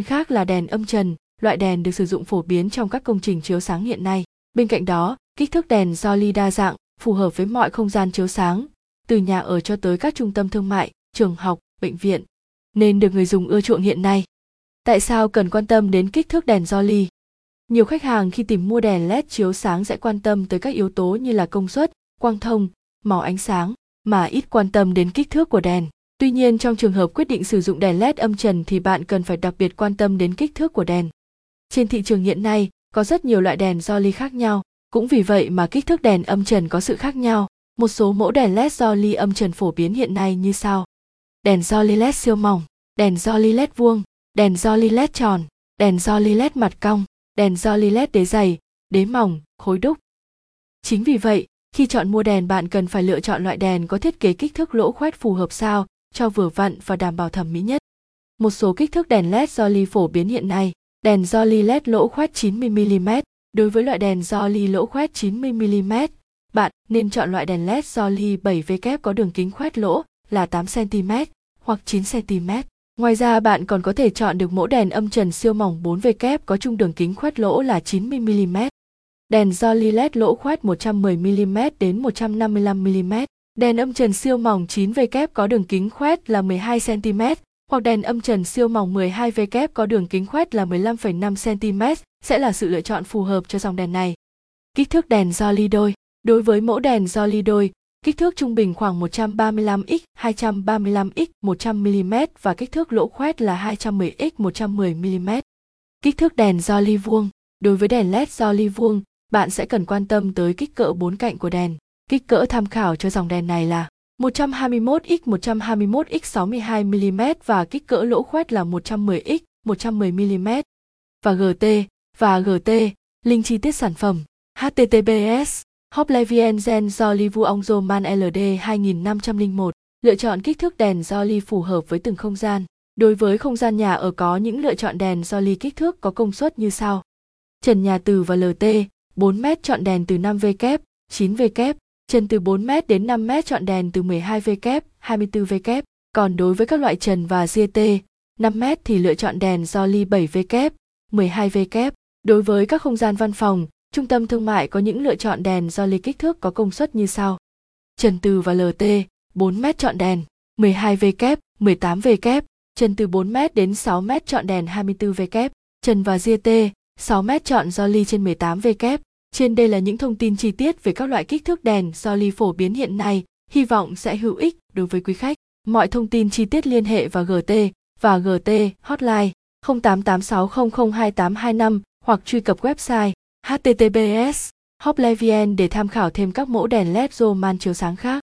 Khác là đèn âm trần, loại đèn được sử dụng phổ biến trong các công trình chiếu sáng hiện nay. Bên cạnh đó, kích thước đèn do ly đa dạng, phù hợp với mọi không gian chiếu sáng, từ nhà ở cho tới các trung tâm thương mại, trường học, bệnh viện, nên được người dùng ưa chuộng hiện nay. Tại sao cần quan tâm đến kích thước đèn do ly? Nhiều khách hàng khi tìm mua đèn LED chiếu sáng sẽ quan tâm tới các yếu tố như là công suất, quang thông, màu ánh sáng, mà ít quan tâm đến kích thước của đèn. Tuy nhiên trong trường hợp quyết định sử dụng đèn LED âm trần thì bạn cần phải đặc biệt quan tâm đến kích thước của đèn. Trên thị trường hiện nay có rất nhiều loại đèn do ly khác nhau, cũng vì vậy mà kích thước đèn âm trần có sự khác nhau. Một số mẫu đèn LED do ly âm trần phổ biến hiện nay như sau. Đèn do ly LED siêu mỏng, đèn do ly LED vuông, đèn do ly LED tròn, đèn do ly LED mặt cong, đèn do ly LED đế dày, đế mỏng, khối đúc. Chính vì vậy, khi chọn mua đèn bạn cần phải lựa chọn loại đèn có thiết kế kích thước lỗ khoét phù hợp sao cho vừa vặn và đảm bảo thẩm mỹ nhất. Một số kích thước đèn LED do ly phổ biến hiện nay, đèn do ly LED lỗ khoét 90mm. Đối với loại đèn do ly lỗ khoét 90mm, bạn nên chọn loại đèn LED do ly 7W có đường kính khoét lỗ là 8cm hoặc 9cm. Ngoài ra bạn còn có thể chọn được mẫu đèn âm trần siêu mỏng 4W có chung đường kính khoét lỗ là 90mm. Đèn do ly LED lỗ khoét 110mm đến 155mm. Đèn âm trần siêu mỏng 9W có đường kính khoét là 12cm hoặc đèn âm trần siêu mỏng 12W có đường kính khoét là 15,5cm sẽ là sự lựa chọn phù hợp cho dòng đèn này. Kích thước đèn do ly đôi Đối với mẫu đèn do ly đôi, kích thước trung bình khoảng 135x 235x 100mm và kích thước lỗ khoét là 210x 110mm. Kích thước đèn do ly vuông Đối với đèn LED do ly vuông, bạn sẽ cần quan tâm tới kích cỡ bốn cạnh của đèn. Kích cỡ tham khảo cho dòng đèn này là 121x 121x 62mm và kích cỡ lỗ khoét là 110x 110mm và GT và GT, link chi tiết sản phẩm https Hoplevien Gen do Li Vuong Man LD 2501 lựa chọn kích thước đèn do ly phù hợp với từng không gian. Đối với không gian nhà ở có những lựa chọn đèn do ly kích thước có công suất như sau. Trần nhà từ và LT, 4 m chọn đèn từ 5V kép, 9V kép, trần từ 4 m đến 5 m chọn đèn từ 12V kép, 24V kép. Còn đối với các loại trần và GT, 5 m thì lựa chọn đèn do ly 7V kép, 12V kép. Đối với các không gian văn phòng, trung tâm thương mại có những lựa chọn đèn do ly kích thước có công suất như sau. Trần từ và LT, 4 m chọn đèn, 12V kép, 18V kép, trần từ 4 m đến 6 m chọn đèn 24V kép, trần và GT, 6 m chọn do ly trên 18V kép. Trên đây là những thông tin chi tiết về các loại kích thước đèn do ly phổ biến hiện nay, hy vọng sẽ hữu ích đối với quý khách. Mọi thông tin chi tiết liên hệ vào GT và GT hotline 0886002825 hoặc truy cập website https hoplevien để tham khảo thêm các mẫu đèn led Roman chiếu sáng khác.